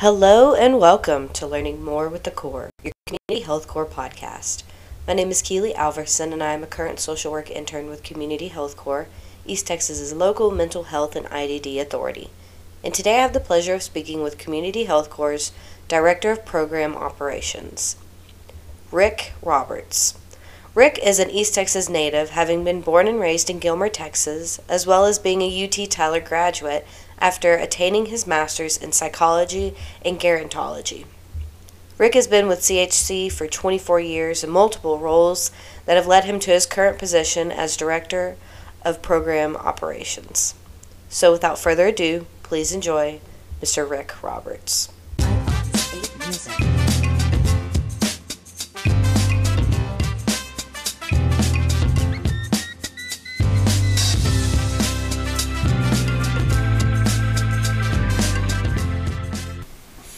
Hello and welcome to Learning More with the Core, your Community Health Core podcast. My name is Keely Alverson and I am a current social work intern with Community Health Core, East Texas's local mental health and IDD authority. And today I have the pleasure of speaking with Community Health Core's Director of Program Operations, Rick Roberts. Rick is an East Texas native, having been born and raised in Gilmer, Texas, as well as being a UT Tyler graduate after attaining his master's in psychology and gerontology. Rick has been with CHC for 24 years in multiple roles that have led him to his current position as Director of Program Operations. So, without further ado, please enjoy Mr. Rick Roberts.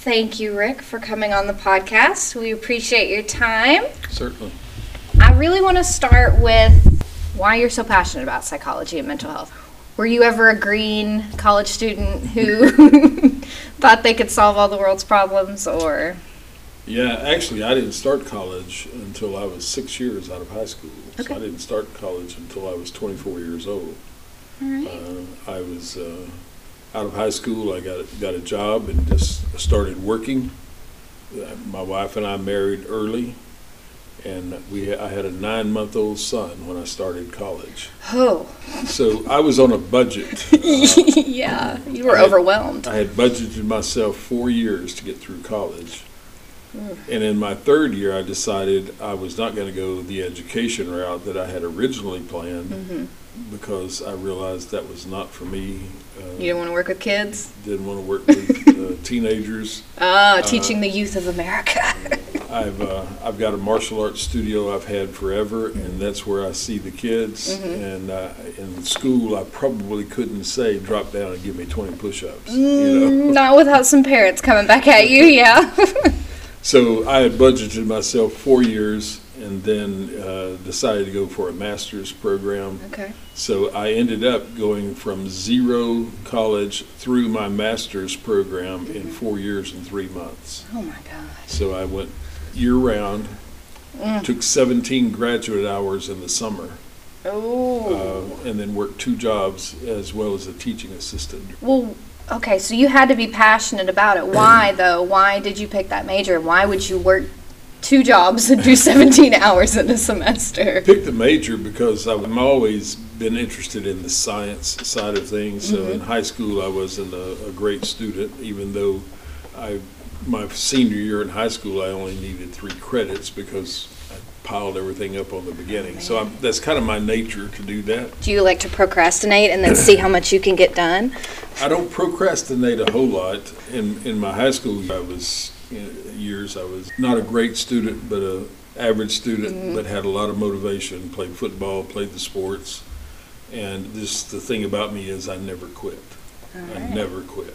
Thank you, Rick, for coming on the podcast. We appreciate your time. Certainly. I really want to start with why you're so passionate about psychology and mental health. Were you ever a green college student who thought they could solve all the world's problems, or? Yeah, actually, I didn't start college until I was six years out of high school. Okay. So I didn't start college until I was 24 years old. All right. Uh, I was uh, out of high school. I got got a job and just started working. My wife and I married early, and we I had a nine month old son when I started college. Oh, So I was on a budget. Uh, yeah. You were I had- overwhelmed. I had budgeted myself four years to get through college. Mm. And in my third year, I decided I was not going to go the education route that I had originally planned hmm because I realized that was not for me. Uh, You didn't want to work with kids? didn't want to work with uh, teenagers. Oh, teaching the youth of America. I've uh, I've got a martial arts studio I've had forever, and that's where I see the kids. Mhm. And uh, in school, I probably couldn't say drop down and give me 20 push-ups. You know. Mm, Not without some parents coming back at you, yeah. So I had budgeted myself four years and then uh, decided to go for a master's program. okay. So I ended up going from zero college through my master's program in four years and three months. Oh my God. So I went year round, Mm. took 17 graduate hours in the summer, Oh. uh, and then worked two jobs as well as a teaching assistant. Well, okay, so you had to be passionate about it. Why, though? Why did you pick that major? Why would you work two jobs and do 17 hours in a semester? picked the major because I've always been interested in the science side of things. So mm-hmm. in high school, I wasn't a, a great student, even though I, my senior year in high school, I only needed three credits because I piled everything up on the beginning. So I'm, that's kind of my nature to do that. Do you like to procrastinate and then see how much you can get done? I don't procrastinate a whole lot. In in my high school, I was you know, years. I was not a great student, but a average student, mm-hmm. but had a lot of motivation. Played football, played the sports, and this the thing about me is I never quit. I never quit.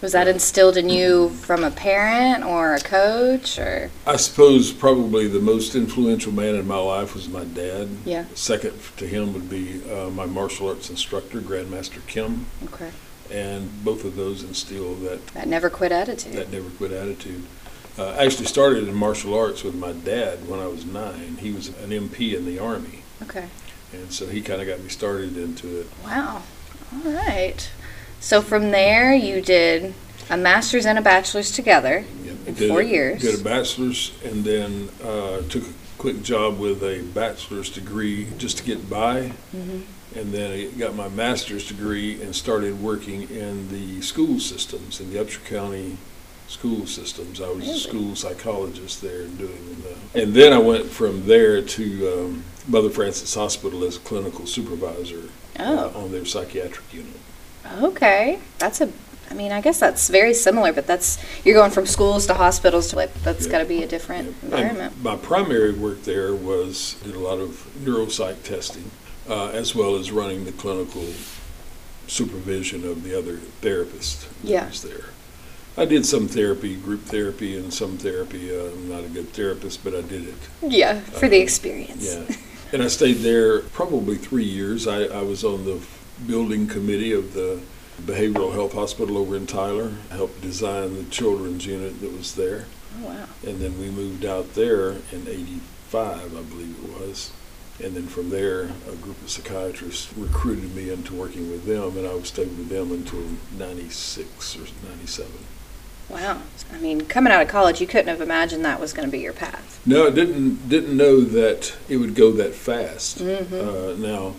Was that uh, instilled in you mm-hmm. from a parent or a coach or? I suppose probably the most influential man in my life was my dad. Yeah. Second to him would be uh, my martial arts instructor, Grandmaster Kim, Okay. And both of those instilled that That never quit attitude. that never quit attitude. Uh, actually started in martial arts with my dad when I was nine. He was an MP in the Army, Okay. and so he kind of got me started into it. Wow. All right. So from there, you did a master's and a bachelor's together. In Did four a- years. Did a bachelor's, and then uh, took a quick job with a bachelor's degree just to get by. Mhm. And then I got my master's degree and started working in the school systems, in the Upshur County school systems. I was Really? a school psychologist there and doing the, and then I went from there to um, Mother Frances Hospital as a clinical supervisor uh, Oh. on their psychiatric unit. Okay. That's a. I mean, I guess that's very similar, but that's you're going from schools to hospitals to like that's Yeah. got to be a different And environment. My primary work there was, did a lot of neuropsych testing, uh, as well as running the clinical supervision of the other therapist that Yeah. was there. I did some therapy, group therapy, and some therapy. Uh, I'm not a good therapist, but I did it. Yeah, for the Uh, experience. Yeah. And I stayed there probably three years. I, I was on the building committee of the behavioral health hospital over in Tyler, helped design the children's unit that was there. Oh, wow. And then we moved out there in 85, I believe it was. And then from there, a group of psychiatrists recruited me into working with them, and I stayed with them until 96 or 97. Wow. I mean, coming out of college, you couldn't have imagined that was going to be your path. No, I didn't didn't know that it would go that fast. Mhm. Uh, now,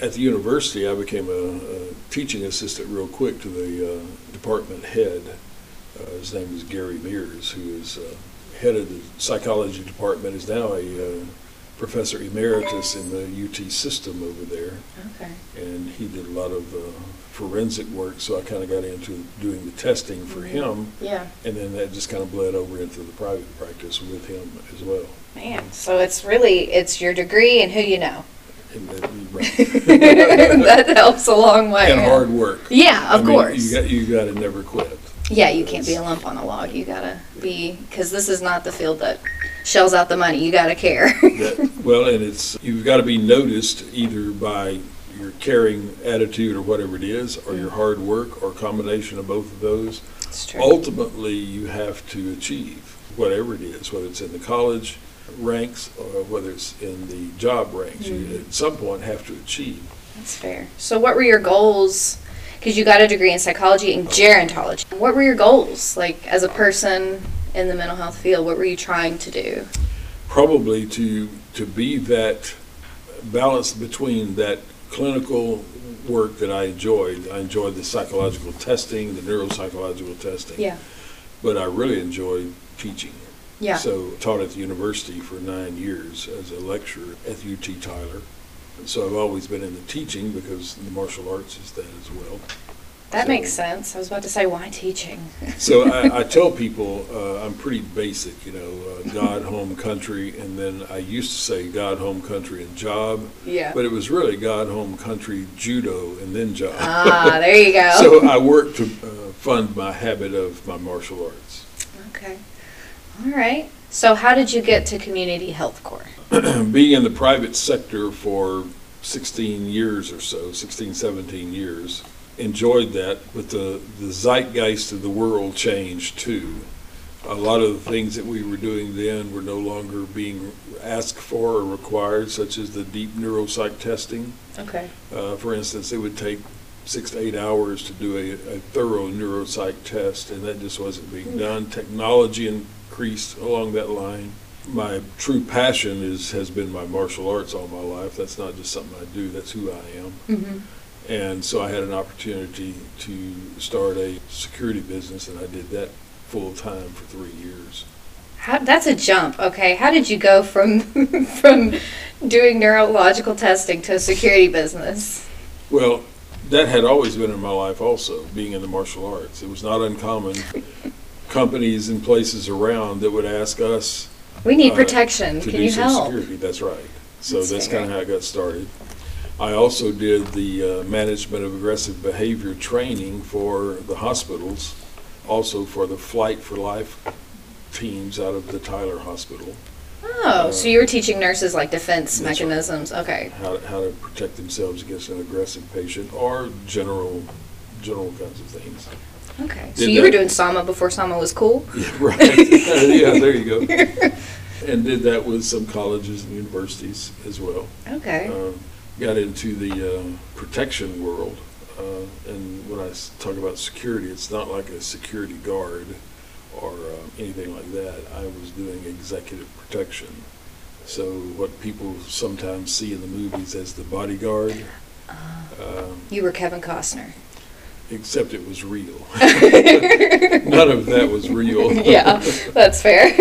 at the university, I became a, a teaching assistant real quick to the uh, department head. Uh, his name is Gary Mears, who is uh, head of the psychology department. is now a uh, professor emeritus in the UT system over there, Okay. and he did a lot of uh, forensic work. So I kind of got into doing the testing for him, Yeah. and then that just kind of bled over into the private practice with him as well. Man, so it's really it's your degree and who you know. And that- right. that helps a long way. and hard work. Yeah, I of mean, course. You got you got to never quit. yeah, you can't be a lump on a log. You gotta be because this is not the field that shells out the money. You gotta care. That, well, and it's you've got to be noticed either by your caring attitude or whatever it is, or your hard work, or combination of both of those. it's true. Ultimately, you have to achieve whatever it is, whether it's in the college ranks or whether it's in the job ranks. Mm-hmm. You at some point have to achieve. That's fair. So, what were your goals? Because you got a degree in psychology and gerontology. What were your goals, like as a person in the mental health field? What were you trying to do? probably to to be that balance between that clinical work that I enjoyed. I enjoyed the psychological testing, the neuropsychological testing. Yeah. But I really enjoyed teaching. Yeah. So taught at the university for nine years as a lecturer at UT Tyler. So I've always been in the teaching because the martial arts is that as well. That makes sense. I was about to say, why teaching? So I, I tell people uh, I'm pretty basic, you know, uh, God, home, country, and then I used to say God, home, country, and job, yeah. but it was really God, home, country, judo, and then job. Ah, there you go. so I worked to uh, fund my habit of my martial arts. okay. All right. So, how did you get to Community Health Core? Being in the private sector for 16 years or so, 16, 17 years, enjoyed that, but the, the zeitgeist of the world changed too. A lot of the things that we were doing then were no longer being asked for or required, such as the deep neuropsych testing. Okay. Uh, for instance, it would take six to eight hours to do a, a thorough neuropsych test, and that just wasn't being done. Technology increased along that line. My true passion is has been my martial arts all my life. That's not just something I do. That's who I am. Mm-hmm. And so I had an opportunity to start a security business, and I did that full time for three years. How, that's a jump. Okay. How did you go from from doing neurological testing to a security business? Well, that had always been in my life also, being in the martial arts. It was not uncommon. Companies and places around that would ask us We need Uh, protection. Can you help? security. That's right. So That's that's kind of how I got started. I also did the uh, management of aggressive behavior training for the hospitals, also for the Flight for Life teams out of the Tyler Hospital, Oh, so you were teaching nurses like defense right. mechanisms. Okay. how how to protect themselves against an aggressive patient or general general kinds of things. Okay. So Did you were doing Sama before Sama was cool? Yeah, right. yeah, there you go. And did that with some colleges and universities as well. Okay. Uh, got into the uh, protection world. Uh, and I talk about security, it's not like a security guard or uh, anything like that. I was doing executive protection. So what people sometimes see in the movies as the bodyguard, um, You were Kevin Costner. except it was real. None of that was real. yeah, that's fair.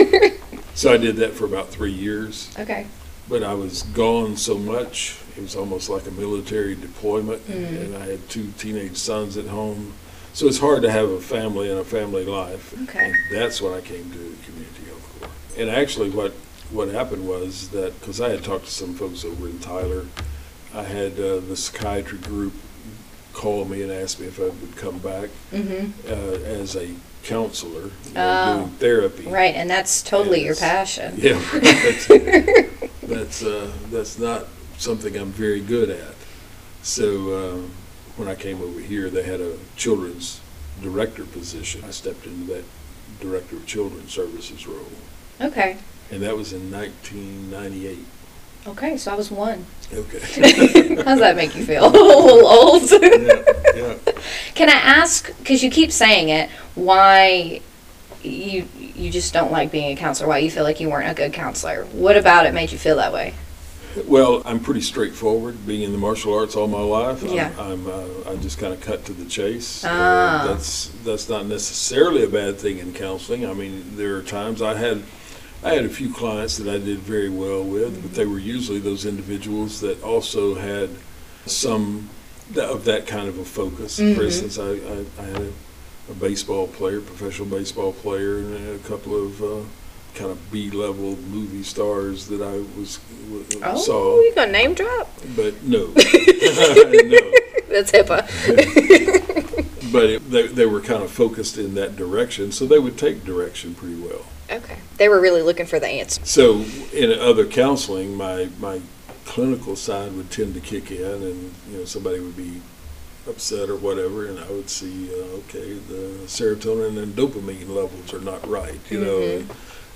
So I did that for about three years. okay. But I was gone so much, it was almost like a military deployment, Mm. and I had two teenage sons at home. So it's hard to have a family and a family life. Okay. And that's when I came to Community Health Core. And actually, what, what happened was that, because I had talked to some folks over in Tyler, I had uh, the psychiatry group call me and ask me if I would come back Mm-hmm. uh, as a counselor, you know, Oh. doing therapy. Right, and that's totally your passion. Yeah, that's, that's, uh, that's not something I'm very good at. So, uh, when I came over here, they had a children's director position. I stepped into that director of children's services role, Okay. and that was in 1998. Okay, so I was one. Okay. How does that make you feel? a little old. yeah, yeah. Can I ask, because you keep saying it, why you you just don't like being a counselor? Why you feel like you weren't a good counselor? What about it made you feel that way? Well, I'm pretty straightforward. Being in the martial arts all my life, I'm- I'm, uh, I just kind of cut to the chase. Ah. Uh, that's that's not necessarily a bad thing in counseling. I mean, there are times I had I had a few clients that I did very well with, but they were usually those individuals that also had some of that kind of a focus. Mhm. For instance, I, I, I had a, a baseball player, professional baseball player, and a couple of uh, kind of B-level movie stars that I was w- Oh, saw. you gonna name drop? But no, no. That's HIPAA. But it, they, they were kind of focused in that direction, so they would take direction pretty well. okay. They were really looking for the answer. So in other counseling, my, my clinical side would tend to kick in and, you know, somebody would be upset or whatever, and I would see, uh, okay, the serotonin and dopamine levels are not right, you know.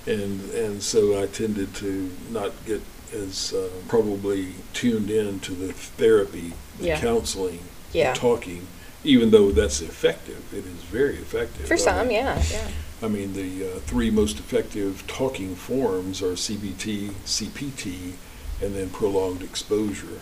And, and so I tended to not get as uh, probably tuned in to the therapy, the Yeah. counseling, Yeah. the talking, even though that's effective. It is very effective. For I some, mean, yeah, yeah. I mean, the uh, three most effective talking forms are CBT, CPT, and then prolonged exposure.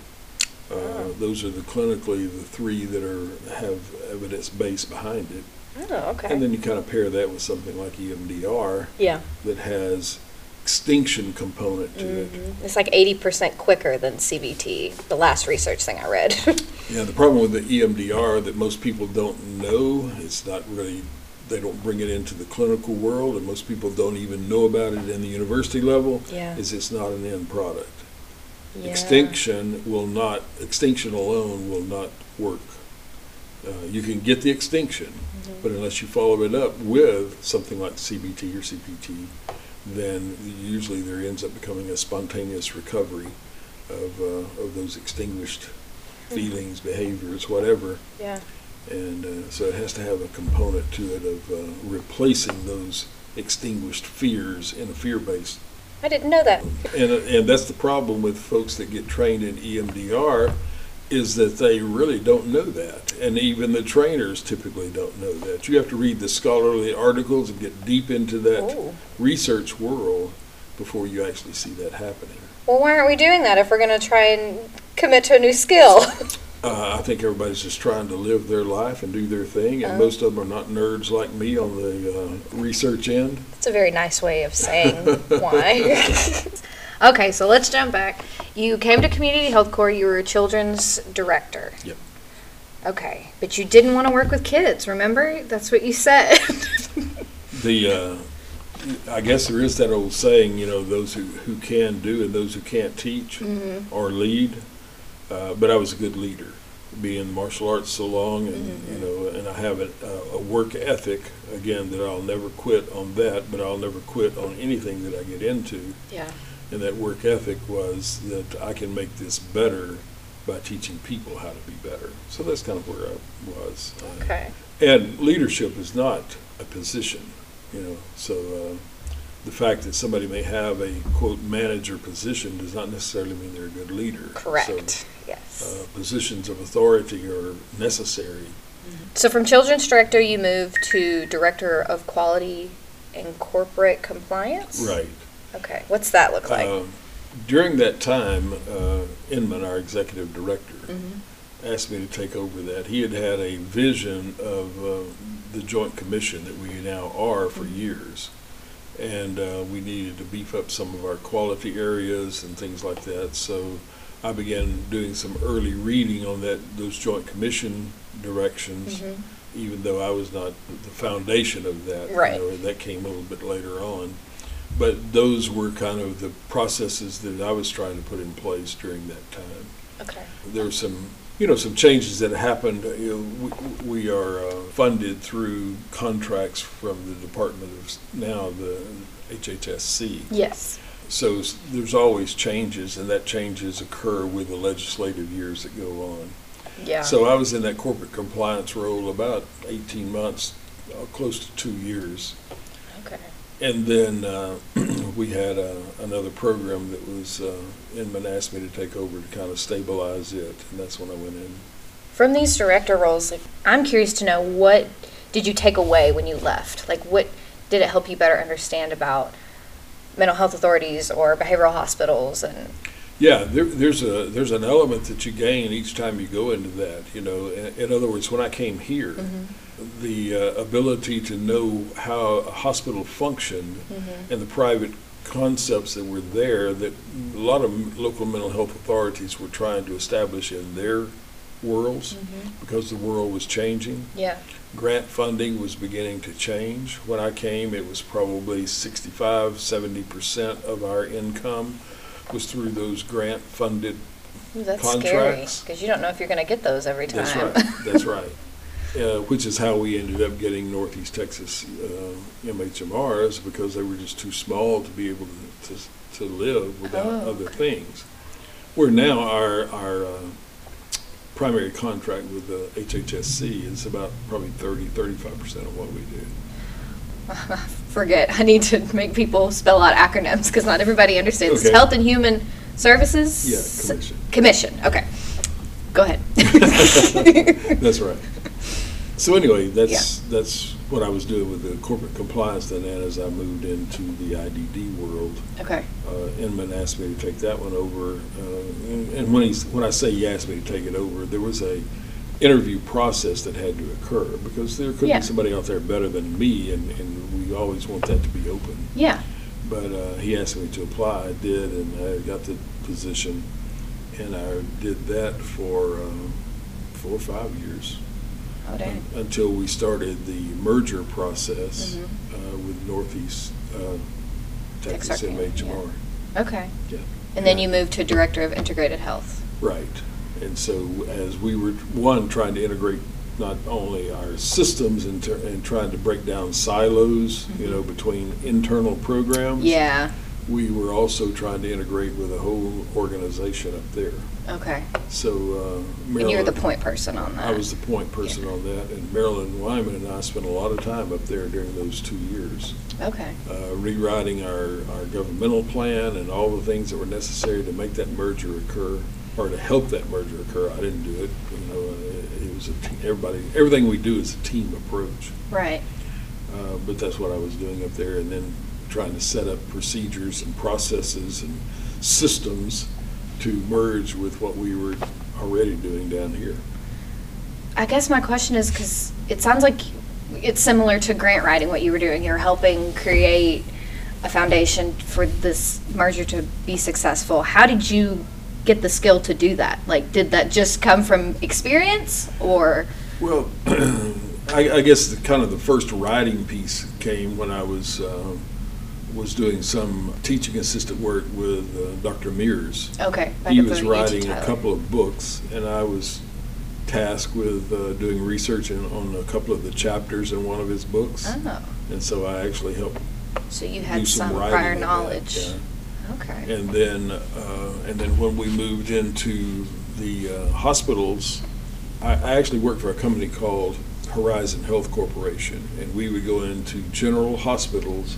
Uh, Oh. Those are the clinically the three that are have evidence base behind it. Oh, okay. And then you kind of pair that with something like EMDR yeah. that has extinction component to it. Mm-hmm. It's like 80% quicker than CBT, the last research thing I read. Yeah, the problem with the EMDR that most people don't know, it's not really, they don't bring it into the clinical world, and most people don't even know about it in the university level, Yeah. is it's not an end product. Yeah. Extinction will not, extinction alone will not work. Uh, you can get the extinction, Mm-hmm. but unless you follow it up with something like CBT or CPT, then usually there ends up becoming a spontaneous recovery of, uh, of those extinguished feelings, behaviors, whatever. Yeah. And uh, so it has to have a component to it of uh, replacing those extinguished fears in a fear-based. I didn't know that. And, uh, and that's the problem with folks that get trained in EMDR is that they really don't know that. And even the trainers typically don't know that. You have to read the scholarly articles and get deep into that Ooh. research world before you actually see that happening. Well, why aren't we doing that if we're going to try and commit to a new skill? Uh, I think everybody's just trying to live their life and do their thing, and Oh. most of them are not nerds like me on the uh, research end. That's a very nice way of saying why. okay, so let's jump back. You came to Community Health Core, you were a children's director. Yep. Okay, but you didn't want to work with kids, remember? That's what you said. The, uh, I guess there is that old saying, you know, those who, who can do and those who can't teach or lead. Uh, but I was a good leader, being in martial arts so long, and you know, and I have a, a work ethic again that I'll never quit on that, but I'll never quit on anything that I get into. yeah. And that work ethic was that I can make this better by teaching people how to be better. So that's kind of where I was. Uh, Okay. And leadership is not a position, you know. So uh, the fact that somebody may have a quote manager position does not necessarily mean they're a good leader. Correct. So, yes. uh, positions of authority are necessary. So from children's director, you moved to director of quality and corporate compliance. Right. Okay. What's that look like? Um, during that time, uh, Inman, our executive director, Mhm. asked me to take over that. He had had a vision of uh, the Joint Commission that we now are for years. And uh, we needed to beef up some of our quality areas and things like that. So I began doing some early reading on that, those Joint Commission directions, Mhm. even though I was not the foundation of that. you Right. know, that came a little bit later on. But those were kind of the processes that I was trying to put in place during that time Okay. there were some, you know, some changes that happened. You know, we, we are uh, funded through contracts from the Department of now the HHSC. Yes. So there's always changes, and that changes occur with the legislative years that go on. Yeah. So I was in that corporate compliance role about 18 months, uh, close to two years. Okay. And then uh, we had uh, another program that was, uh, Inman asked me to take over to kind of stabilize it, and that's when I went in. From these director roles, like, I'm curious to know what did you take away when you left? Like, what did it help you better understand about mental health authorities or behavioral hospitals and Yeah, there, there's a there's an element that you gain each time you go into that. You know, in, in other words, when I came here, the uh, ability to know how a hospital functioned and the private concepts that were there that a lot of m- local mental health authorities were trying to establish in their worlds because the world was changing. yeah Grant funding was beginning to change. When I came, it was probably 65, 70% of our income was through those grant funded Ooh, that's Contracts. scary because you don't know if you're going to get those every time. That's right. That's right. Uh, which is how we ended up getting Northeast Texas uh, MHMRs because they were just too small to be able to, to, to live without Oh, other things. Where now our our uh, primary contract with the HHSC is about probably 30, 35 percent of what we do. Forget. I need to make people spell out acronyms because not everybody understands. It's Okay. Health and Human Services. Yeah, commission. Commission. Okay. Go ahead. That's right. So anyway, that's that's what I was doing with the corporate compliance. Then, and as I moved into the IDD world, okay. uh, Inman asked me to take that one over. Uh, and, and when he when I say he asked me to take it over, there was a interview process that had to occur because there could Yeah. be somebody out there better than me, and, and we always want that to be open. Yeah. But uh, he asked me to apply. I did, and I got the position, and I did that for uh, four or five years. Un- until we started the merger process Mhm. uh, with Northeast uh, Texas Texarkana, MHMR. Okay. Yeah. And then Yeah. you moved to Director of Integrated Health. Right. And so as we were, one, trying to integrate not only our systems and, ter- and trying to break down silos, you know, between internal programs. Mm-hmm. Yeah. We were also trying to integrate with a whole organization up there. Okay. So uh, And you were the point person on that. I was the point person Yeah. on that, and Marilyn Wyman and I spent a lot of time up there during those two years, Okay. uh, rewriting our, our governmental plan and all the things that were necessary to make that merger occur, or to help that merger occur. I didn't do it, you know, uh, it was a team, everybody, everything we do is a team approach. Right. Uh, But that's what I was doing up there, and then trying to set up procedures and processes and systems to merge with what we were already doing down here. I guess my question is because it sounds like it's similar to grant writing, what you were doing. You're helping create a foundation for this merger to be successful. How did you get the skill to do that? Like, did that just come from experience or? Well, I, I guess the kind of the first writing piece came when I was um, was doing some teaching assistant work with uh, Dr. Mears. Okay. back He was writing a couple of books, and I was tasked with uh, doing research in, on a couple of the chapters in one of his books, Oh, and so I actually helped so you had some, some prior of that, knowledge. yeah. Okay. And then, uh, and then when we moved into the uh, hospitals, I, I actually worked for a company called Horizon Health Corporation, and we would go into general hospitals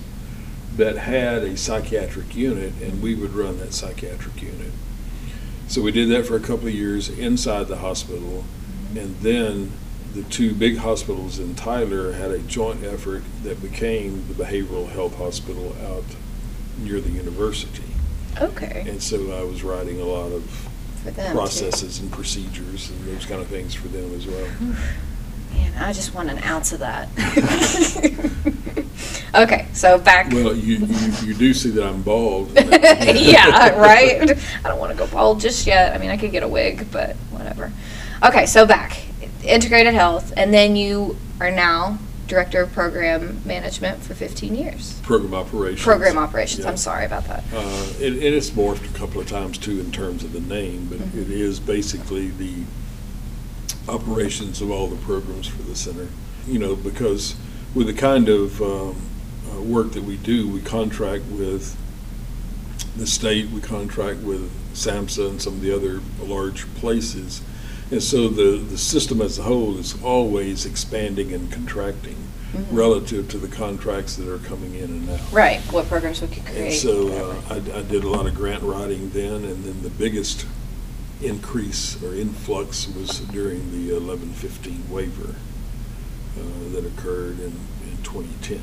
that had a psychiatric unit, and we would run that psychiatric unit. So we did that for a couple of years inside the hospital, and then the two big hospitals in Tyler had a joint effort that became the behavioral health hospital out near the university. Okay. And so I was writing a lot of them. too. processes and procedures and those kind of things for them as well. Man, I just want an ounce of that. okay, so back. Well, you, you, you do see that I'm bald. yeah, right? I don't want to go bald just yet. I mean, I could get a wig, but whatever. Okay, so back. Integrated health, and then you are now director of program management for 15 years. Program operations. Program operations. Yeah. I'm sorry about that. Uh, it, it has morphed a couple of times too in terms of the name, but Mhm. it is basically the operations of all the programs for the center. You know, because with the kind of um, uh, work that we do, we contract with the state, we contract with SAMHSA and some of the other large places, And so the, the system as a whole is always expanding and contracting Mhm. relative to the contracts that are coming in and out. Right, what programs we could And so uh, I, I did a lot of grant writing then, and then the biggest increase or influx was during the eleven fifteen waiver uh, that occurred in, in twenty ten.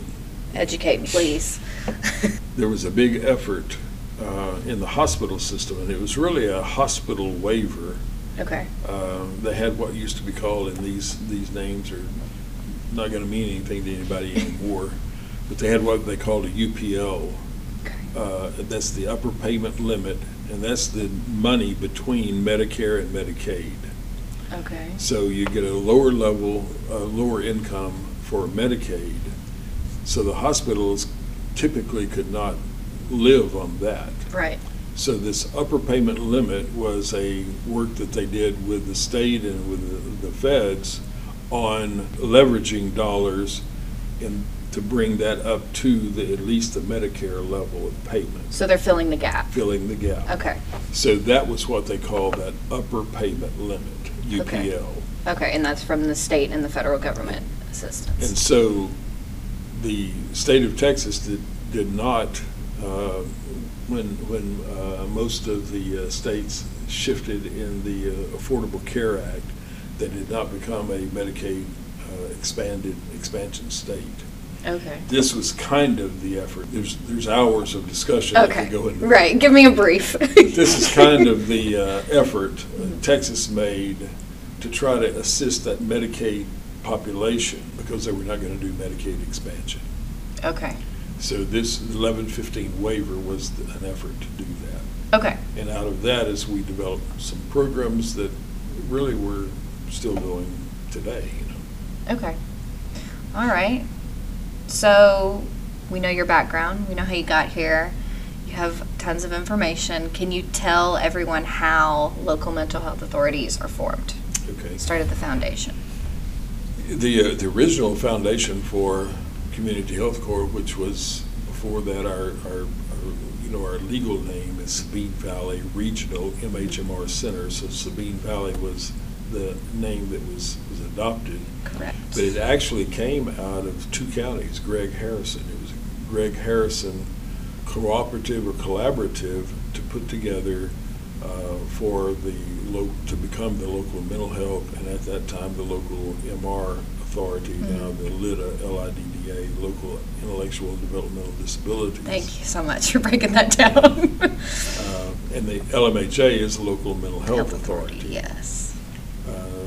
Educate me, please. There was a big effort uh, in the hospital system, and it was really a hospital waiver. Okay, Um, They had what used to be called, and these, these names are not gonna mean anything to anybody anymore, but they had what they called a UPL, okay, uh, that's the upper payment limit, and that's the money between Medicare and Medicaid. okay, So you get a lower level, uh, lower income for Medicaid, so the hospitals typically could not live on that. right, So this upper payment limit was a work that they did with the state and with the- the feds on leveraging dollars and to bring that up to the, at least the Medicare level of payment, so they're filling the gap. filling the gap. Okay, So that was what they called that upper payment limit, Okay. UPL. okay, and that's from the state and the federal government assistance. And assistance. so the state of Texas did, did not, uh, when, when uh, most of the uh, states shifted in the uh, Affordable Care Act, they did not become a Medicaid uh, expanded, expansion state. Okay. This was kind of the effort. There's, there's hours of discussion that Okay, could go into. right, give me a brief. This is kind of the uh, effort Texas made to try to assist that Medicaid population because they were not going to do Medicaid expansion. Okay, So this 1115 waiver was an effort to do that. okay, And out of that is we developed some programs that really we're still doing today, you know. okay. All right. So we know your background, we know how you got here. You have tons of information. Can you tell everyone how local mental health authorities are formed? Okay. Start at the foundation. The, uh, the original foundation for Community Health Core, which was before that our, our, our, you know, our legal name is Sabine Valley Regional MHMR Center. So Sabine Valley was the name that was, was adopted. Correct. But it actually came out of two counties, Gregg Harrison. It was Gregg Harrison cooperative or collaborative to put together uh, for the, lo- to become the local mental health, and at that time, the local MR authority, now Mhm. the LIDDA, L-I-D-D-A, Local Intellectual Developmental Disabilities. Thank you so much for breaking that down. Uh, And the LMHA is the Local Mental Health Authority. Yes.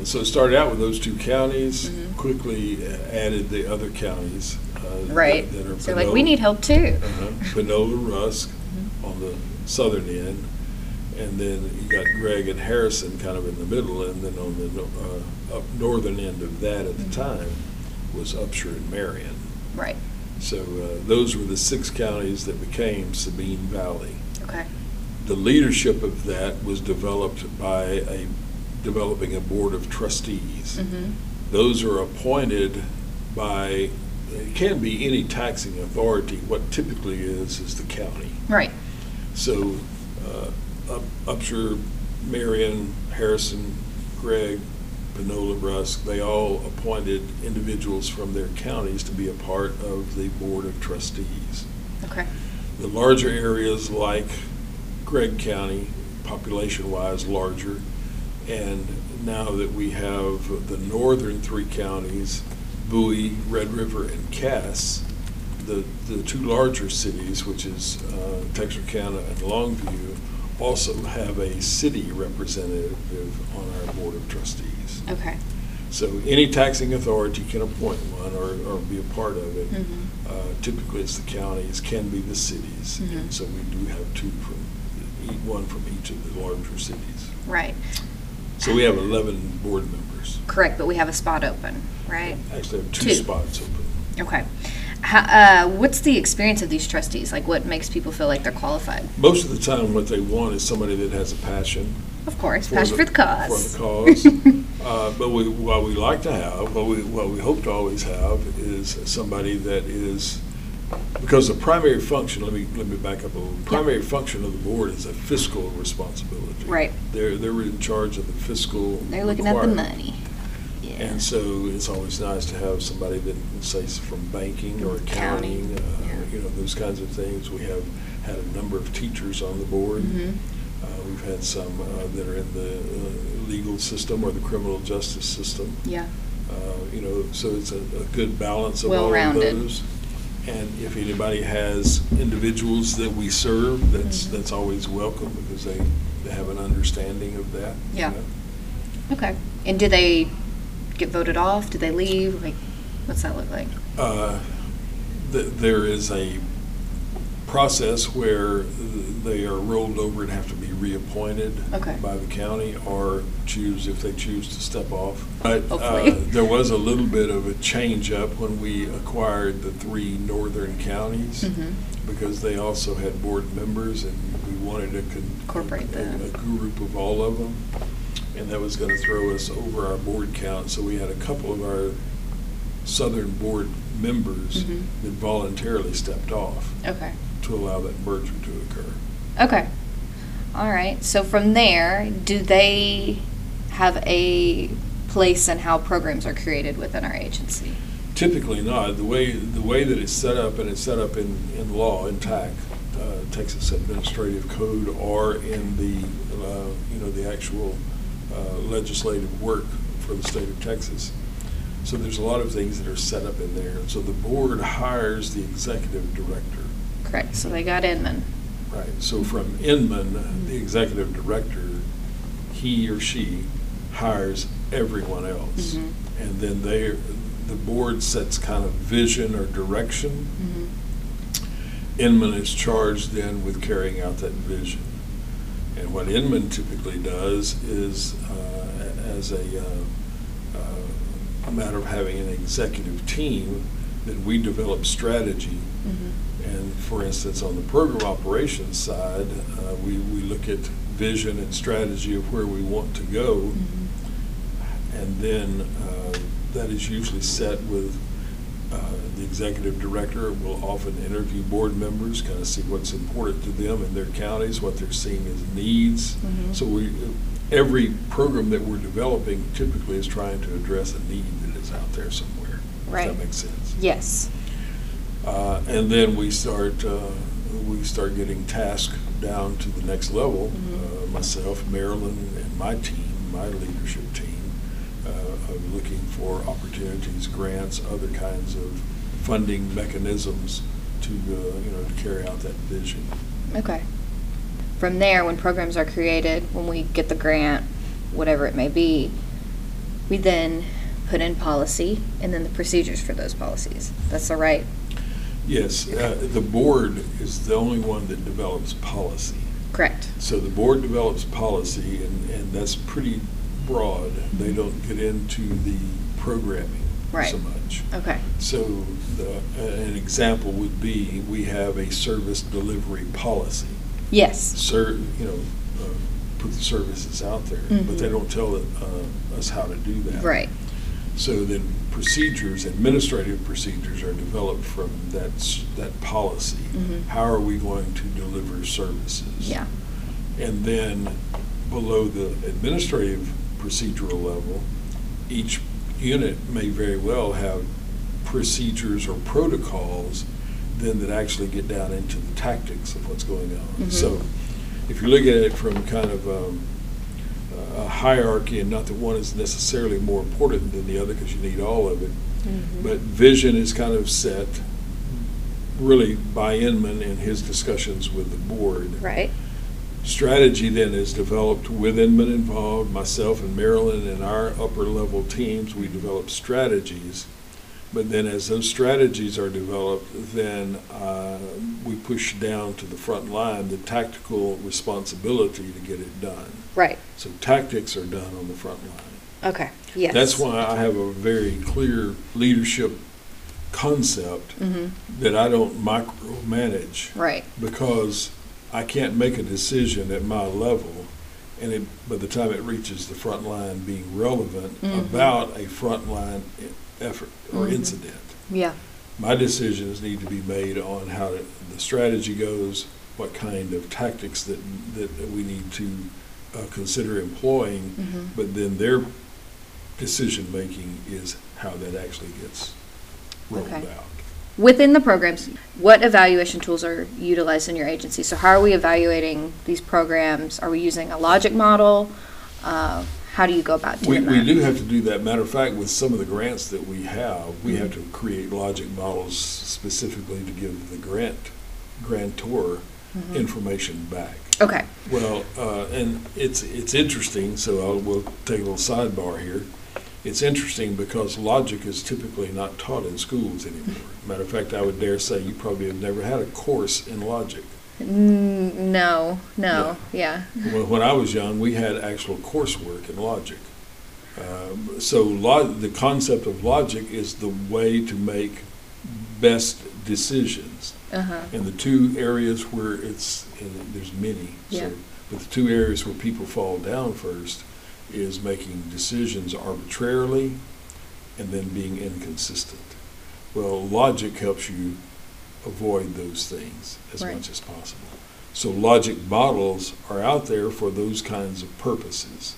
So it started out with those two counties, Mhm. quickly uh, added the other counties. uh, Right. that are So like, we need help too. uh-huh, Panola, Rusk Mhm. on the southern end, and then you got Gregg and Harrison kind of in the middle, and then on the uh, up northern end of that at the Mhm. time was Upshur and Marion. Right. So uh, those were the six counties that became Sabine Valley. Okay. The leadership of that was developed by a, developing a board of trustees. Mm-hmm. Those are appointed by, it can be any taxing authority. What typically is, is the county. Right. So, uh, Up- Upshur, Marion, Harrison, Gregg, Panola, Rusk, they all appointed individuals from their counties to be a part of the board of trustees. Okay. The larger areas like Gregg County, population-wise larger, and now that we have the northern three counties, Bowie, Red River, and Cass, the, the two larger cities, which is uh, Texarkana and Longview, also have a city representative on our board of trustees. Okay. So any taxing authority can appoint one or, or be a part of it. Mhm. Uh, Typically, it's the counties, can be the cities. Mhm. And so we do have two from, one from each of the larger cities. Right. So we have 11 board members. Correct, but we have a spot open, right? Actually, have two Two. spots open. Okay. How, uh, what's the experience of these trustees? Like, what makes people feel like they're qualified? Most of the time, what they want is somebody that has a passion. Of course, passion for the cause. For the cause. Uh, But we, what we like to have, what we, what we hope to always have is somebody that is Because the primary function, let me, let me back up a little. Primary function of the board is a fiscal responsibility. Right. They're, they're in charge of the fiscal. They're looking at the requirement. money. Yeah. And so it's always nice to have somebody that, say, from banking or Accounting, accounting, uh, yeah. you know, those kinds of things. We have had a number of teachers on the board. Mhm. Uh, We've had some uh, that are in the uh, legal system or the criminal justice system. Yeah. Uh, You know, so it's a, a good balance of all of Well-rounded. those. And if anybody has individuals that we serve, that's, Mhm. that's always welcome because they, they have an understanding of that. you Yeah. know. Okay. And do they get voted off? Do they leave? Like, what's that look like? Uh, th- There is a process where they are rolled over and have to be reappointed Okay. by the county or choose, if they choose to step off. But uh, Hopefully. there was a little bit of a change up when we acquired the three northern counties Mhm. because they also had board members and we wanted to con- Incorporate a-. A group of all of them. And that was going to throw us over our board count. So we had a couple of our southern board members Mhm. that voluntarily stepped off Okay. to allow that merger to occur. Okay. All right. So from there, do they have a place in how programs are created within our agency? Typically not. The way, the way that it's set up, and it's set up in, in law, in TAC, uh, Texas Administrative Code, or in the, uh, you know, the actual uh, legislative work for the state of Texas. So there's a lot of things that are set up in there. So the board hires the executive director. Correct. So they got Inman. Right, so from Inman, the executive director, he or she hires everyone else. Mhm. And then they, the board sets kind of vision or direction. Mm-hmm. Inman is charged then with carrying out that vision. And what Inman typically does is, uh, as a, uh, uh, a matter of having an executive team, that we develop strategy Mm-hmm. For instance, on the program operations side, uh, we, we look at vision and strategy of where we want to go. Mm-hmm. And then uh, that is usually set with uh, the executive director We'll often interview board members, kind of see what's important to them in their counties, what they're seeing as needs. Mhm. So we, every program that we're developing typically is trying to address a need that is out there somewhere. Right. If that make sense. Yes. Uh, And then we start, uh, we start getting tasked down to the next level. Uh, Myself, Marilyn, and my team, my leadership team, uh, of looking for opportunities, grants, other kinds of funding mechanisms to, uh, you know, to carry out that vision. Okay. From there, when programs are created, when we get the grant, whatever it may be, we then put in policy and then the procedures for those policies. That's the right. Yes, uh, the board is the only one that develops policy. Correct. So the board develops policy, and, and that's pretty broad. They don't get into the programming Right. so much. Okay. So the, an example would be, we have a service delivery policy. Yes. Ser, you know, uh, put the services out there, but they Mhm. don't tell uh, us how to do that. Right. So then procedures, administrative procedures are developed from that, that policy. Mhm. How are we going to deliver services? Yeah. And then below the administrative procedural level, each unit may very well have procedures or protocols then that actually get down into the tactics of what's going on. Mhm. So if you look at it from kind of um, a hierarchy, and not that one is necessarily more important than the other because you need all of it, Mhm. but vision is kind of set really by Inman in his discussions with the board. Right. Strategy then is developed with Inman involved, myself and Marilyn and our upper level teams, we develop strategies. But then as those strategies are developed, then uh, we push down to the front line the tactical responsibility to get it done. Right. So tactics are done on the front line. Okay. Yes. That's why I have a very clear leadership concept Mm-hmm. that I don't micromanage Right. because I can't make a decision at my level and it, by the time it reaches the front line being relevant Mhm. about a frontline e- effort or Mhm. incident. Yeah. My decisions need to be made on how to- the strategy goes, what kind of tactics that, that we need to uh, consider employing, Mhm. but then their decision-making is how that actually gets rolled Okay. out. Within the programs, what evaluation tools are utilized in your agency? So how are we evaluating these programs? Are we using a logic model? Uh, how do you go about doing we that? We do have to do that. Matter of fact, with some of the grants that we have, we have to Mm-hmm. create logic models specifically to give the grant, grantor Mhm. information back. Okay. Well, uh, and it's, it's interesting, so I'll, we'll take a little sidebar here. It's interesting because logic is typically not taught in schools anymore. Matter of fact, I would dare say you probably have never had a course in logic. No, no, yeah. When, when I was young, we had actual coursework in logic. Um, so lo- the concept of logic is the way to make best decisions. Uh-huh. And the two areas where it's, and there's many, Yeah. so, but the two areas where people fall down first is making decisions arbitrarily and then being inconsistent. Well, logic helps you avoid those things as Right. much as possible. So logic models are out there for those kinds of purposes.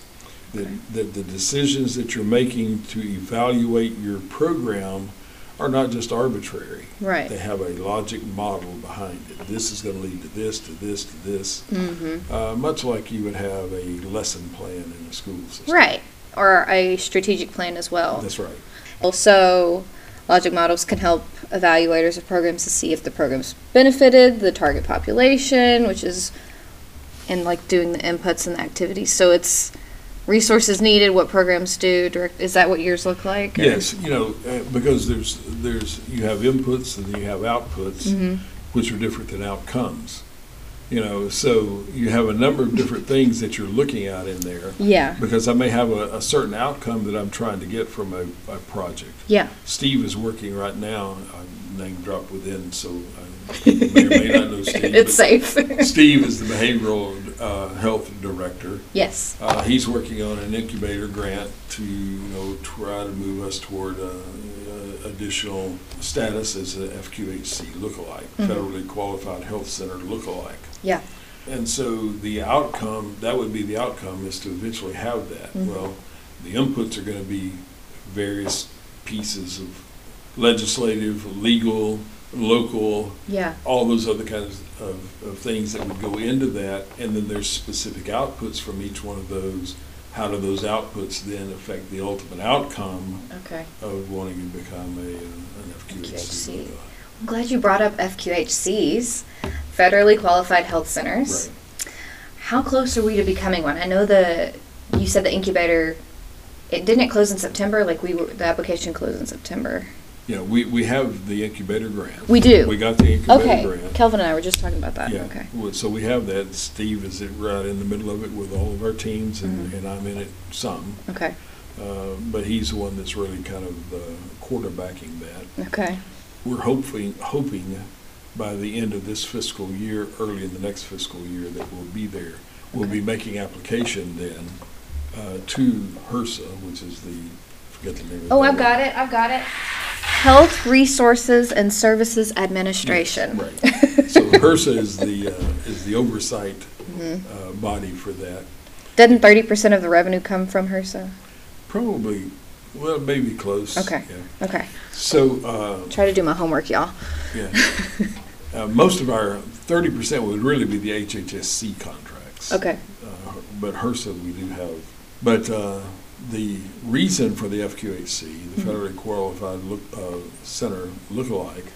That, Okay. that the decisions that you're making to evaluate your program are not just arbitrary. Right. They have a logic model behind it. This is going to lead to this, to this, to this. Mm-hmm. Uh, much like you would have a lesson plan in a school system. Right. Or a strategic plan as well. That's right. Also, logic models can help evaluators of programs to see if the program's benefited the target population, which is in like doing the inputs and the activities. So it's resources needed, what programs do. Direct, is that what yours look like? or- Yes, you know, uh, because there's, there's, you have inputs and you have outputs, Mhm. which are different than outcomes. You know, so you have a number of different things that you're looking at in there. Yeah. Because I may have a, a certain outcome that I'm trying to get from a, a project. Yeah. Steve is working right now, I'm name dropped within, so I may or may not know Steve. it's safe. Steve is the behavioral uh, health director. yes. Uh, He's working on an incubator grant to, you know, try to move us toward uh, uh, additional status as a FQHC lookalike, Mhm. federally qualified health center lookalike. Yeah. And so the outcome, that would be the outcome, is to eventually have that. Mhm. Well, the inputs are going to be various pieces of legislative, legal, local, Yeah. all those other kinds of, of things that would go into that. And then there's specific outputs from each one of those. How do those outputs then affect the ultimate outcome Okay. of wanting to become a, an FQHC? FQHC. I'm glad you brought up FQHCs, federally qualified health centers. Right. How close are we to becoming one? I know the you said the incubator. It didn't it close in September. Like we were, the application closed in September. Yeah, we, we have the incubator grant. We do. We got the incubator Okay, grant. Kelvin and I were just talking about that. Yeah, Okay. well, so we have that. Steve is it right in the middle of it with all of our teams, and, Mhm. and I'm in it some. Okay. Uh, but he's the one that's really kind of uh, quarterbacking that. Okay. We're hoping, hoping by the end of this fiscal year, early in the next fiscal year, that we'll be there. We'll be making application then uh, to HRSA, which is the, forget the name of Oh, I've got it. I've got it. Health Resources and Services Administration. Right. So HRSA is the, uh, is the oversight Mhm. uh, body for that. Doesn't thirty percent of the revenue come from HRSA? Probably, well, maybe close. Okay. yeah. Okay. So, uh, Try to do my homework, y'all. yeah, uh, most of our, thirty percent would really be the HHSC contracts. Okay. Uh, But HRSA, we do have, but uh, the reason for the FQHC, the Mhm. Federally Qualified Look, uh, Center lookalike,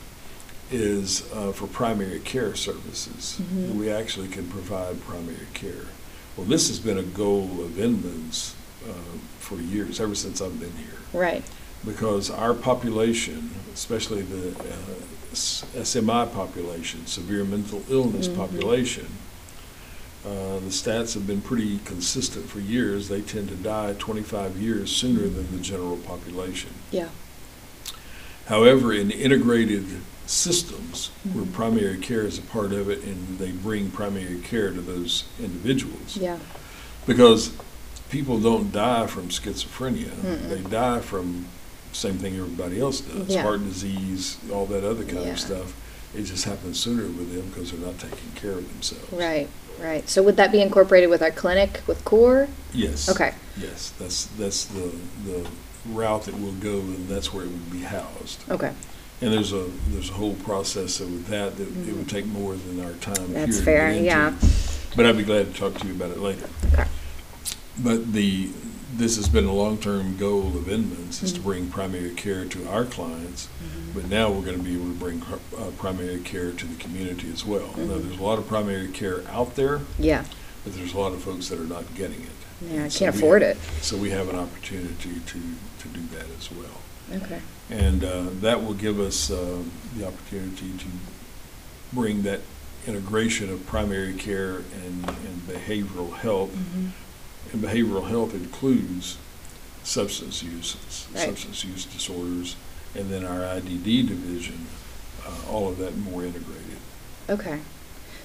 is uh, for primary care services. Mhm. We actually can provide primary care. Well, this has been a goal of Inman's uh, for years, ever since I've been here Right. because our population, especially the uh, SMI population, severe mental illness Mhm. population, uh, the stats have been pretty consistent for years. They tend to die 25 years sooner than the general population. Yeah. However, in integrated systems where Mhm. primary care is a part of it and they bring primary care to those individuals, Yeah. because people don't die from schizophrenia. Mm-mm. They die from same thing everybody else does. Yeah. Heart disease, all that other kind Yeah. of stuff. It just happens sooner with them because they're not taking care of themselves. Right, right. So would that be incorporated with our clinic with CORE? Yes. Okay. Yes, that's, that's the, the route that we'll go and that's where it would be housed. Okay. And there's a, there's a whole process with that that it would take more than our time here Mm-hmm. That's to fair, get into. yeah. But I'd be glad to talk to you about it later. Okay. But the, this has been a long-term goal of Inman's, is to Mhm. bring primary care to our clients. But now we're gonna be able to bring uh, primary care to the community as well. Now, Mhm. there's a lot of primary care out there, Yeah. but there's a lot of folks that are not getting it. Yeah, I So can't afford it. So we have an opportunity to, to do that as well. Okay. And uh, that will give us uh, the opportunity to bring that integration of primary care and, and behavioral health. And behavioral health includes substance uses, Right. substance use disorders, and then our IDD division, uh, all of that more integrated. Okay.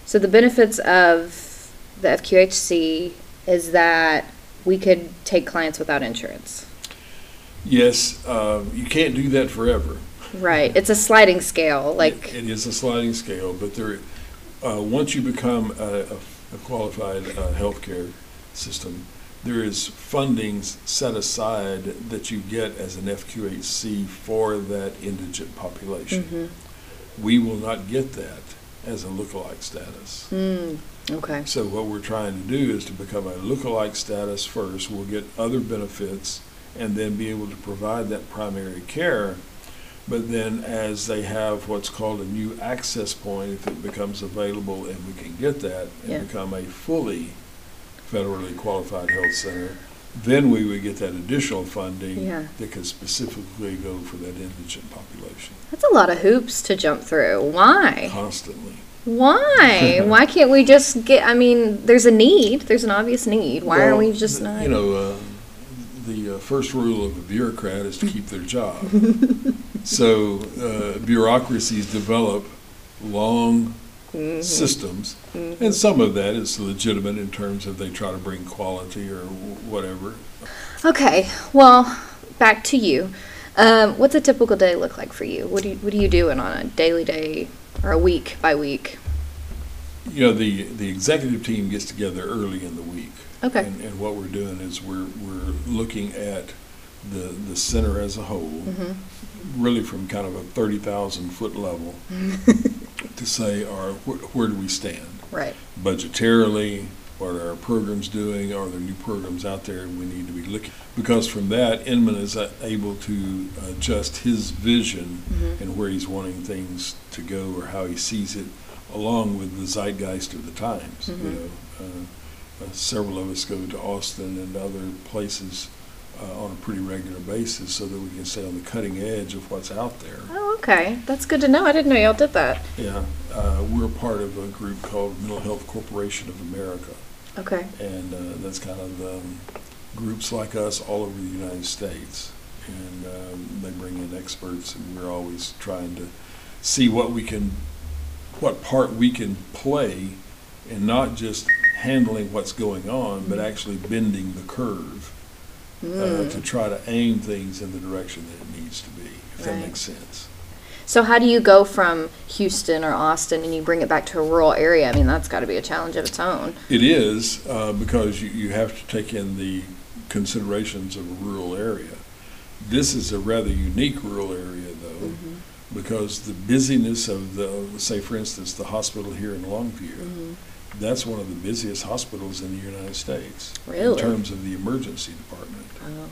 So the benefits of the FQHC is that we could take clients without insurance. Yes, uh, you can't do that forever. Right. It's a sliding scale. Like, It is a sliding scale, but there, uh, once you become a, a a qualified uh, healthcare system, there is funding set aside that you get as an FQHC for that indigent population. Mhm. We will not get that as a lookalike status. mm, okay. So what we're trying to do is to become a lookalike status first. We'll get other benefits and then be able to provide that primary care. But then as they have what's called a new access point, if it becomes available and we can get that Yeah. and become a fully federally qualified health center, then we would get that additional funding Yeah. that could specifically go for that indigent population That's a lot of hoops to jump through. Why? constantly. Why? Why can't we just get? I mean, there's a need. There's an obvious need. Why are Well, we just th- not? You know, uh, the uh, first rule of a bureaucrat is to keep their job. So uh, bureaucracies develop long Mhm. systems, Mhm. and some of that is legitimate in terms of they try to bring quality or whatever. Okay. Well, back to you. Um, what's a typical day look like for you? What do you What are you doing on a daily day or a week by week? You know, the, the executive team gets together early in the week. Okay. And, and what we're doing is we're, we're looking at the, the center as a whole, Mhm. really from kind of a 30,000 foot level to say, are, wh- where do we stand? Right. budgetarily, what are our programs doing, are there new programs out there we need to be looking? Because from that, Inman is able to adjust his vision Mhm. and where he's wanting things to go or how he sees it, along with the zeitgeist of the times, you Mhm. know. Uh, uh, Several of us go to Austin and other places uh, on a pretty regular basis so that we can stay on the cutting edge of what's out there. Oh, okay. That's good to know. I didn't know y'all did that. Yeah, uh, we're part of a group called Mental Health Corporation of America. Okay. And uh, that's kind of um, groups like us all over the United States. And um, they bring in experts, and we're always trying to see what we can, what part we can play in not just handling what's going on, but actually bending the curve uh, Mm. to try to aim things in the direction that it needs to be, if that makes sense. So how do you go from Houston or Austin and you bring it back to a rural area? I mean, that's got to be a challenge of its own. It is, uh, because you, you have to take in the considerations of a rural area. This is a rather unique rural area, though, because the busyness of the, say, for instance, the hospital here in Longview, Mhm. That's one of the busiest hospitals in the United States. Really? In terms of the emergency department. Oh.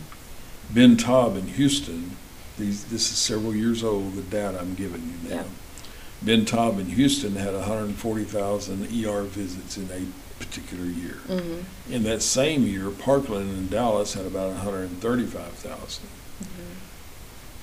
Ben Taub in Houston, these, this is several years old, the data I'm giving you now. Yeah. Ben Taub in Houston had 140,000 ER visits in a particular year. Mhm. In that same year, Parkland in Dallas had about 135,000.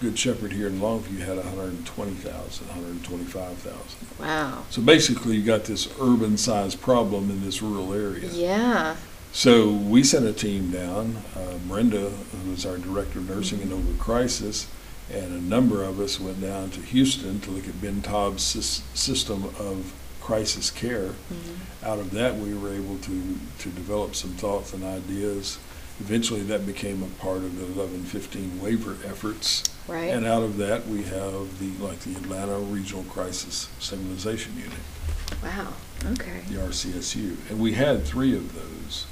Good Shepherd here in Longview had 120,000, 125,000. Wow. So basically, you got this urban-sized problem in this rural area. Yeah. So we sent a team down, uh, Brenda, who was our director of nursing and over crisis, and a number of us went down to Houston to look at Ben Taub's system of crisis care. Mhm. Out of that, we were able to, to develop some thoughts and ideas eventually that became a part of the eleven fifteen waiver efforts. Right. And out of that, we have the, like the Atlanta Regional Crisis Stabilization Unit, Wow. Okay. the RCSU. And we had three of those,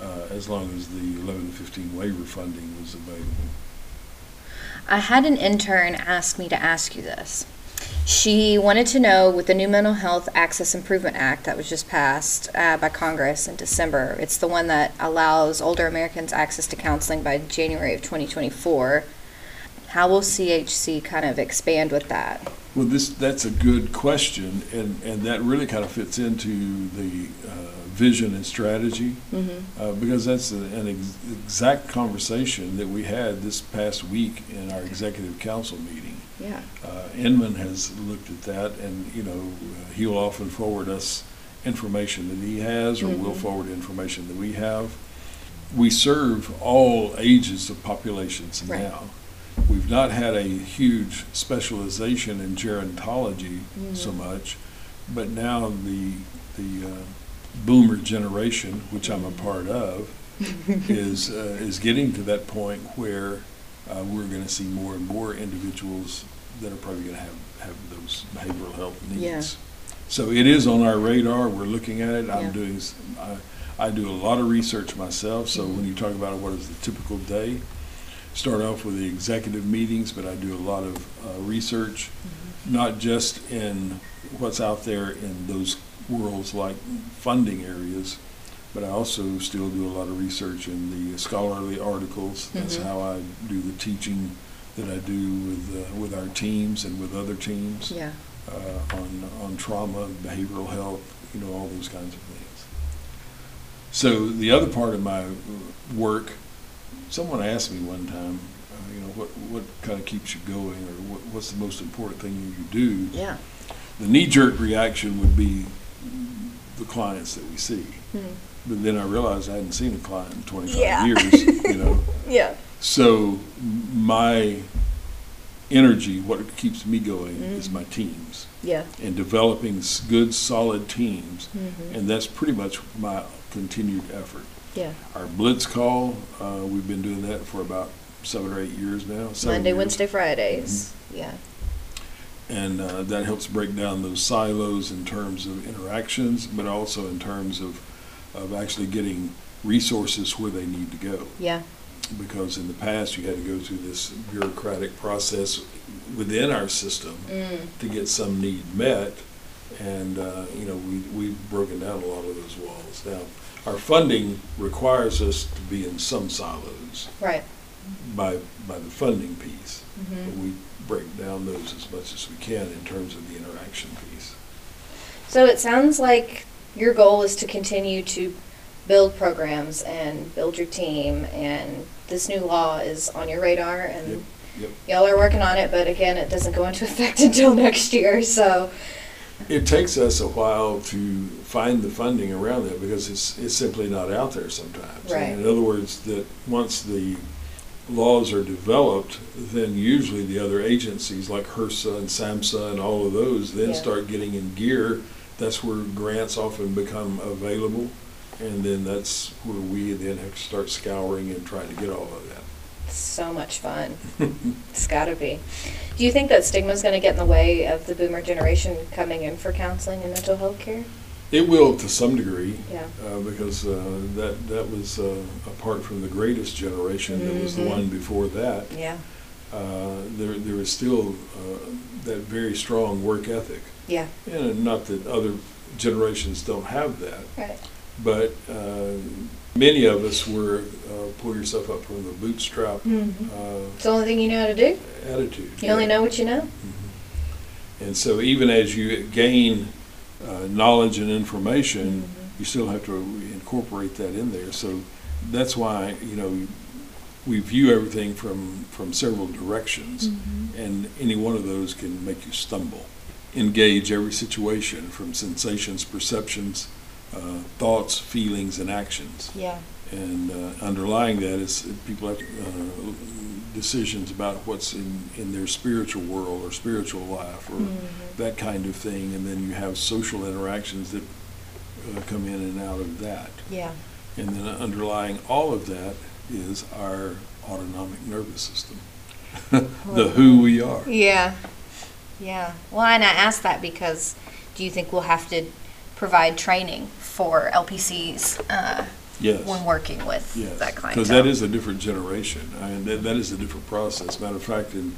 uh, as long as the eleven fifteen waiver funding was available. I had an intern ask me to ask you this. She wanted to know with the new Mental Health Access Improvement Act that was just passed uh, by Congress in December, it's the one that allows older Americans access to counseling by January of 2024. How will CHC kind of expand with that? Well, this, that's a good question, and, and that really kind of fits into the uh, vision and strategy, Mm-hmm. uh, because that's a- an ex- exact conversation that we had this past week in our executive council meeting. Yeah. Uh, Inman has looked at that, and, you know, uh, he'll often forward us information that he has, or we'll Mhm. forward information that we have. We serve all ages of populations Right. now. We've not had a huge specialization in gerontology so Mhm. much, but now the, the uh, boomer generation, which I'm a part of, is, uh, is getting to that point where uh, we're going to see more and more individuals that are probably going to have, have those behavioral health needs. Yeah. So it is on our radar, we're looking at it, Yeah. I'm doing, I, I do a lot of research myself, so when Mhm. you talk about what is the typical day, start off with the executive meetings, but I do a lot of uh, research, Mm-hmm. not just in what's out there in those worlds like funding areas, but I also still do a lot of research in the scholarly articles. That's Mhm. how I do the teaching that I do with, uh, with our teams and with other teams Yeah. uh, on, on trauma, behavioral health, you know, all those kinds of things. So the other part of my work, someone asked me one time, uh, you know, what, what kind of keeps you going or what, what's the most important thing you do? Yeah. The knee-jerk reaction would be the clients that we see. Hmm. But then I realized I hadn't seen a client in 25 Yeah. years, you know. Yeah. So my energy, what keeps me going, is Mhm. my teams Yeah. and developing good, solid teams. Mhm. And that's pretty much my continued effort. Yeah. Our blitz call, uh, we've been doing that for about seven or eight years now. Monday, years. Wednesday, Fridays. Yeah. And uh, that helps break down those silos in terms of interactions, but also in terms of, of actually getting resources where they need to go. Yeah. Because in the past, you had to go through this bureaucratic process within our system Mm. to get some need met. And, uh, you know, we, we've broken down a lot of those walls. Now, our funding requires us to be in some silos Right. by, by the funding piece. But Mhm. we break down those as much as we can in terms of the interaction piece. So it sounds like your goal is to continue to build programs and build your team, and this new law is on your radar, and Yep, yep. y'all are working on it. But again, it doesn't go into effect until next year. So It takes us a while to find the funding around that because it's, it's simply not out there sometimes. Right. In other words, that once the laws are developed, then usually the other agencies like HRSA and SAMHSA and all of those then Yeah. start getting in gear. That's where grants often become available. And then that's where we then have to start scouring and trying to get all of that. so much fun. It's got to be. Do you think that stigma is going to get in the way of the boomer generation coming in for counseling and mental health care? It will to some degree. Yeah. uh, because uh, that that was uh, apart from the greatest generation that was the Mhm. one before that. Yeah. Uh, there there was still uh, that very strong work ethic, Yeah. and not that other generations don't have that, Right. But uh, many of us were uh, pull yourself up from the bootstrap Mhm. uh, It's the only thing you know how to do. attitude. You only know what you know. Mhm. And so even as you gain uh, knowledge and information, Mhm. you still have to incorporate that in there. So that's why, you know, we view everything from, from several directions, Mhm. and any one of those can make you stumble. Engage every situation from sensations, perceptions, uh, thoughts, feelings, and actions. Yeah. And uh, underlying that is people have uh, decisions about what's in, in their spiritual world or spiritual life or Mhm. that kind of thing. And then you have social interactions that uh, come in and out of that. Yeah. And then underlying all of that is our autonomic nervous system, the who we are. Yeah. Yeah. Well, and I asked that because do you think we'll have to provide training for LPCs uh, Yes. when working with Yes, that clientele? because that is a different generation, and that, that is a different process. Matter of fact, in,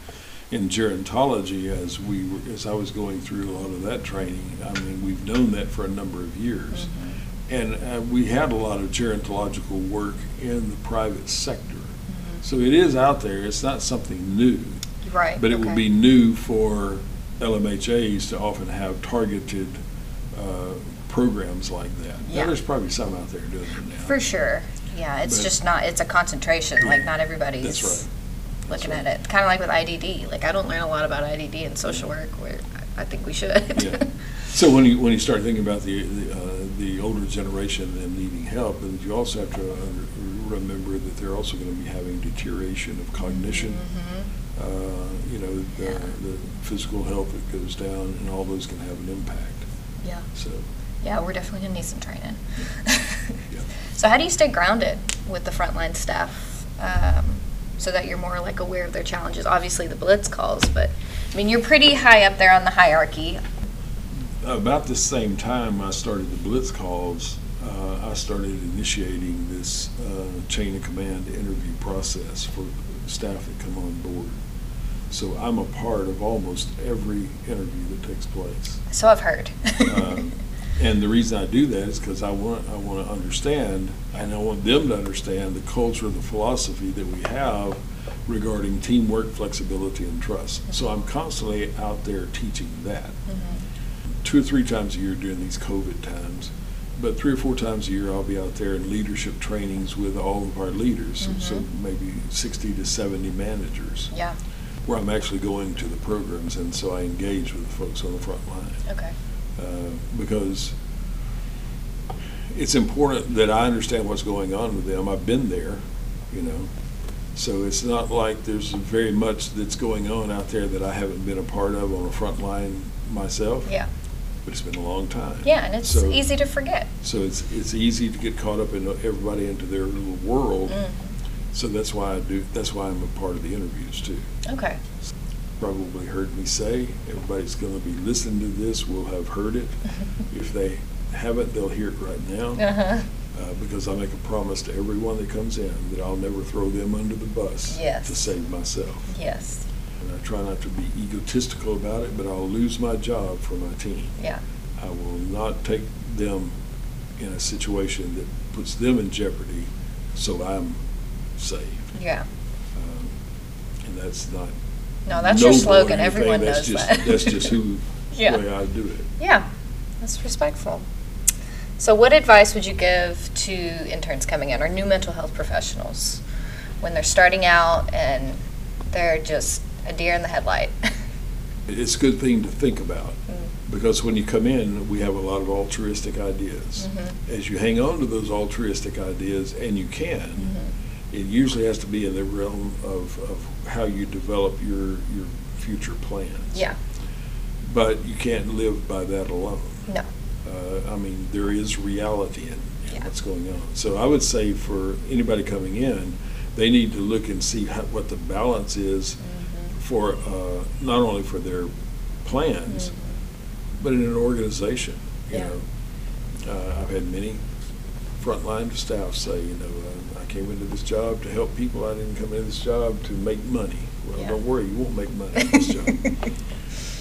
in gerontology, as we, were- as I was going through a lot of that training, I mean, we've known that for a number of years. Mm-hmm. And uh, we had a lot of gerontological work in the private sector. Mm-hmm. So it is out there, it's not something new, Right. but it will okay. be new for LMHAs to often have targeted uh, programs like that. Now, Yeah. there's probably some out there doing it now. For sure. Yeah, it's But- just not, it's a concentration. Like, not everybody's That's right. looking That's at it. Kind of like with IDD. Like, I don't learn a lot about IDD in social work where I think we should. Yeah. So when you, when you start thinking about the, the, uh, the older generation and needing help, and you also have to remember that they're also going to be having deterioration of cognition. Mm-hmm. Uh, You know, the, Yeah. the physical health that goes down, and all those can have an impact, Yeah. so. Yeah, we're definitely gonna need some training. Yeah. So how do you stay grounded with the frontline staff, um, so that you're more like aware of their challenges? Obviously, the blitz calls, but, I mean, you're pretty high up there on the hierarchy. About the same time I started the Blitz calls, uh, I started initiating this uh, chain of command interview process for staff that come on board. So I'm a part of almost every interview that takes place. So I've heard. Um, And the reason I do that is because I want, I want to understand, and I want them to understand the culture, the philosophy that we have regarding teamwork, flexibility, and trust. So I'm constantly out there teaching that Mhm. two or three times a year during these COVID times. But three or four times a year, I'll be out there in leadership trainings with all of our leaders, so- so maybe 60 to 70 managers, Yeah, where I'm actually going to the programs, and so I engage with the folks on the front line. okay. Uh, Because it's important that I understand what's going on with them. I've been there, you know. So it's not like there's very much that's going on out there that I haven't been a part of on the front line myself. Yeah, But it's been a long time. yeah, and it's So- easy to forget. So it's, it's easy to get caught up in everybody into their little world. Mhm. So that's why I do, that's why I'm a part of the interviews too. Okay, Probably heard me say, everybody's gonna be listening to this will have heard it. If they haven't, they'll hear it right now. uh-huh, Uh, because I make a promise to everyone that comes in that I'll never throw them under the bus. Yes. To save myself. yes, And I try not to be egotistical about it, but I'll lose my job for my team. yeah, I will not take them in a situation that puts them in jeopardy, so I'm saved. yeah. Um, And that's not. No, that's your slogan. Everyone knows that. That's just who, Yeah. the way I do it. Yeah, that's respectful. So, what advice would you give to interns coming in or new mental health professionals when they're starting out and they're just a deer in the headlight? It's a good thing to think about, Mm. because when you come in, we have a lot of altruistic ideas. Mhm. As you hang on to those altruistic ideas, and you can, Mhm. it usually has to be in the realm of, of how you develop your, your future plans. Yeah, But you can't live by that alone. no, Uh, I mean, there is reality in, in Yeah. what's going on. So I would say for anybody coming in, they need to look and see how, what the balance is Mhm. for, uh, not only for their plans, Mhm. but in an organization, you Yeah. know. Uh, I've had many frontline staff say, you know, uh, came into this job to help people, I didn't come into this job to make money. Well, Yeah. don't worry, you won't make money in this job.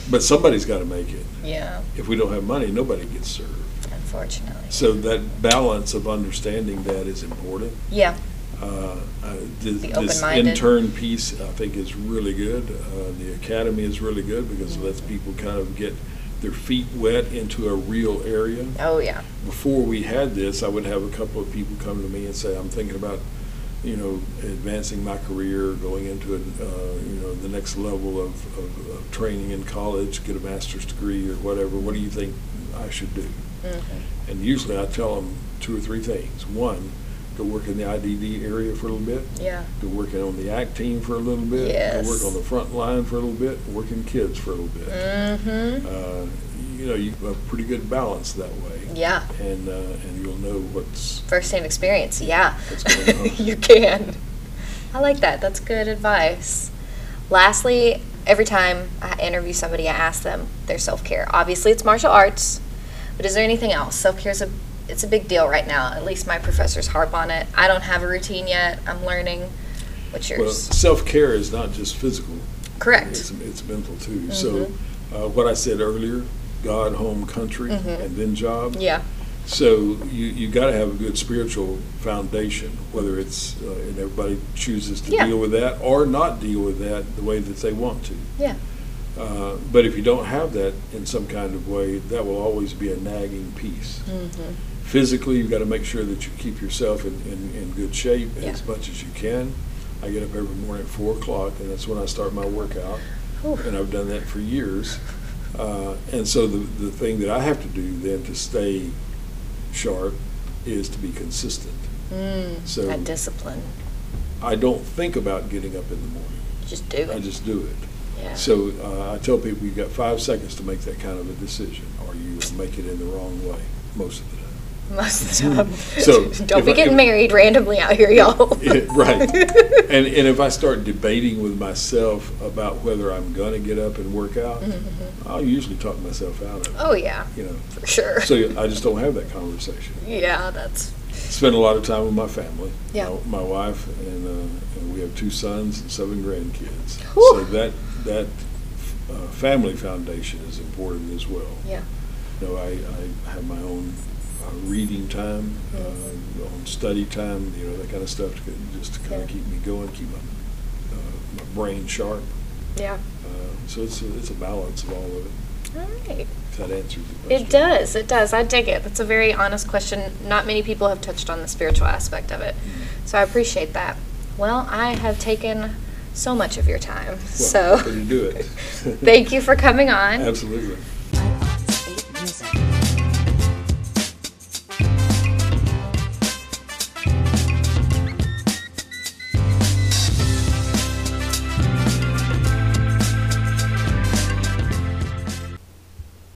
But somebody's got to make it. yeah, If we don't have money, nobody gets served. unfortunately. So that balance of understanding that is important. Yeah, Uh, uh, th- Be This intern piece, I think, is really good. Uh, The academy is really good because it lets people kind of get their feet wet into a real area. oh, yeah, Before we had this, I would have a couple of people come to me and say, I'm thinking about, you know, advancing my career, going into, a, uh, you know, the next level of, of, of training in college, get a master's degree or whatever. What do you think I should do? Mhm. And usually I tell them two or three things. One, go work in the IDD area for a little bit. yeah, Go work on the ACT team for a little bit. Yes. Go work on the front line for a little bit. Working kids for a little bit. mm-hmm, Uh, you know, you have a pretty good balance that way. Yeah. And, uh, and you'll know what's, First-hand experience. Yeah. what's going on. you can. I like that. That's good advice. Lastly, every time I interview somebody, I ask them their self-care. Obviously, it's martial arts, but is there anything else? Self-care is a it's a big deal right now. At least my professors harp on it. I don't have a routine yet. I'm learning. What's yours? Well, self-care is not just physical. Correct. It's, it's mental too. So, uh, what I said earlier, God, home, country, and then job. Yeah. So you, you got to have a good spiritual foundation, whether it's, uh, and everybody chooses to Yeah. deal with that or not deal with that the way that they want to. Yeah. Uh, but if you don't have that in some kind of way, that will always be a nagging piece. Mm-hmm. Physically, you've got to make sure that you keep yourself in, in, in good shape Yeah. as much as you can. I get up every morning at four o'clock, and that's when I start my workout, and I've done that for years. Uh, and so the, the thing that I have to do then to stay sharp is to be consistent. Mm, So- that discipline. I don't think about getting up in the morning. Just do it. I just do it. yeah. So uh, I tell people you've got five seconds to make that kind of a decision, or you make it in the wrong way most of the time. Most of the time. So, don't if be I- getting if- married randomly out here, y'all. Yeah, right. And, and if I start debating with myself about whether I'm going to get up and work out, I'll usually talk myself out of it. Mm-hmm. oh yeah, You know, for sure. so I just don't have that conversation. yeah, that's Spend a lot of time with my family. Yeah. My, my wife and, uh, and we have two sons and seven grandkids. Whew. So that that uh, family foundation is important as well. yeah. You know, I, I have my own uh, reading time, Mm-hmm. uh, own study time, you know, that kind of stuff to just to kind Yeah. of keep me going, keep my, uh, my brain sharp. Yeah. Uh, so it's a, it's a balance of all of it. All right. If that answers the question. It does. It does. I dig it. That's a very honest question. Not many people have touched on the spiritual aspect of it. So I appreciate that. Well, I have taken so much of your time. Well, so happy to do it. thank you for coming on. Absolutely. Eight music.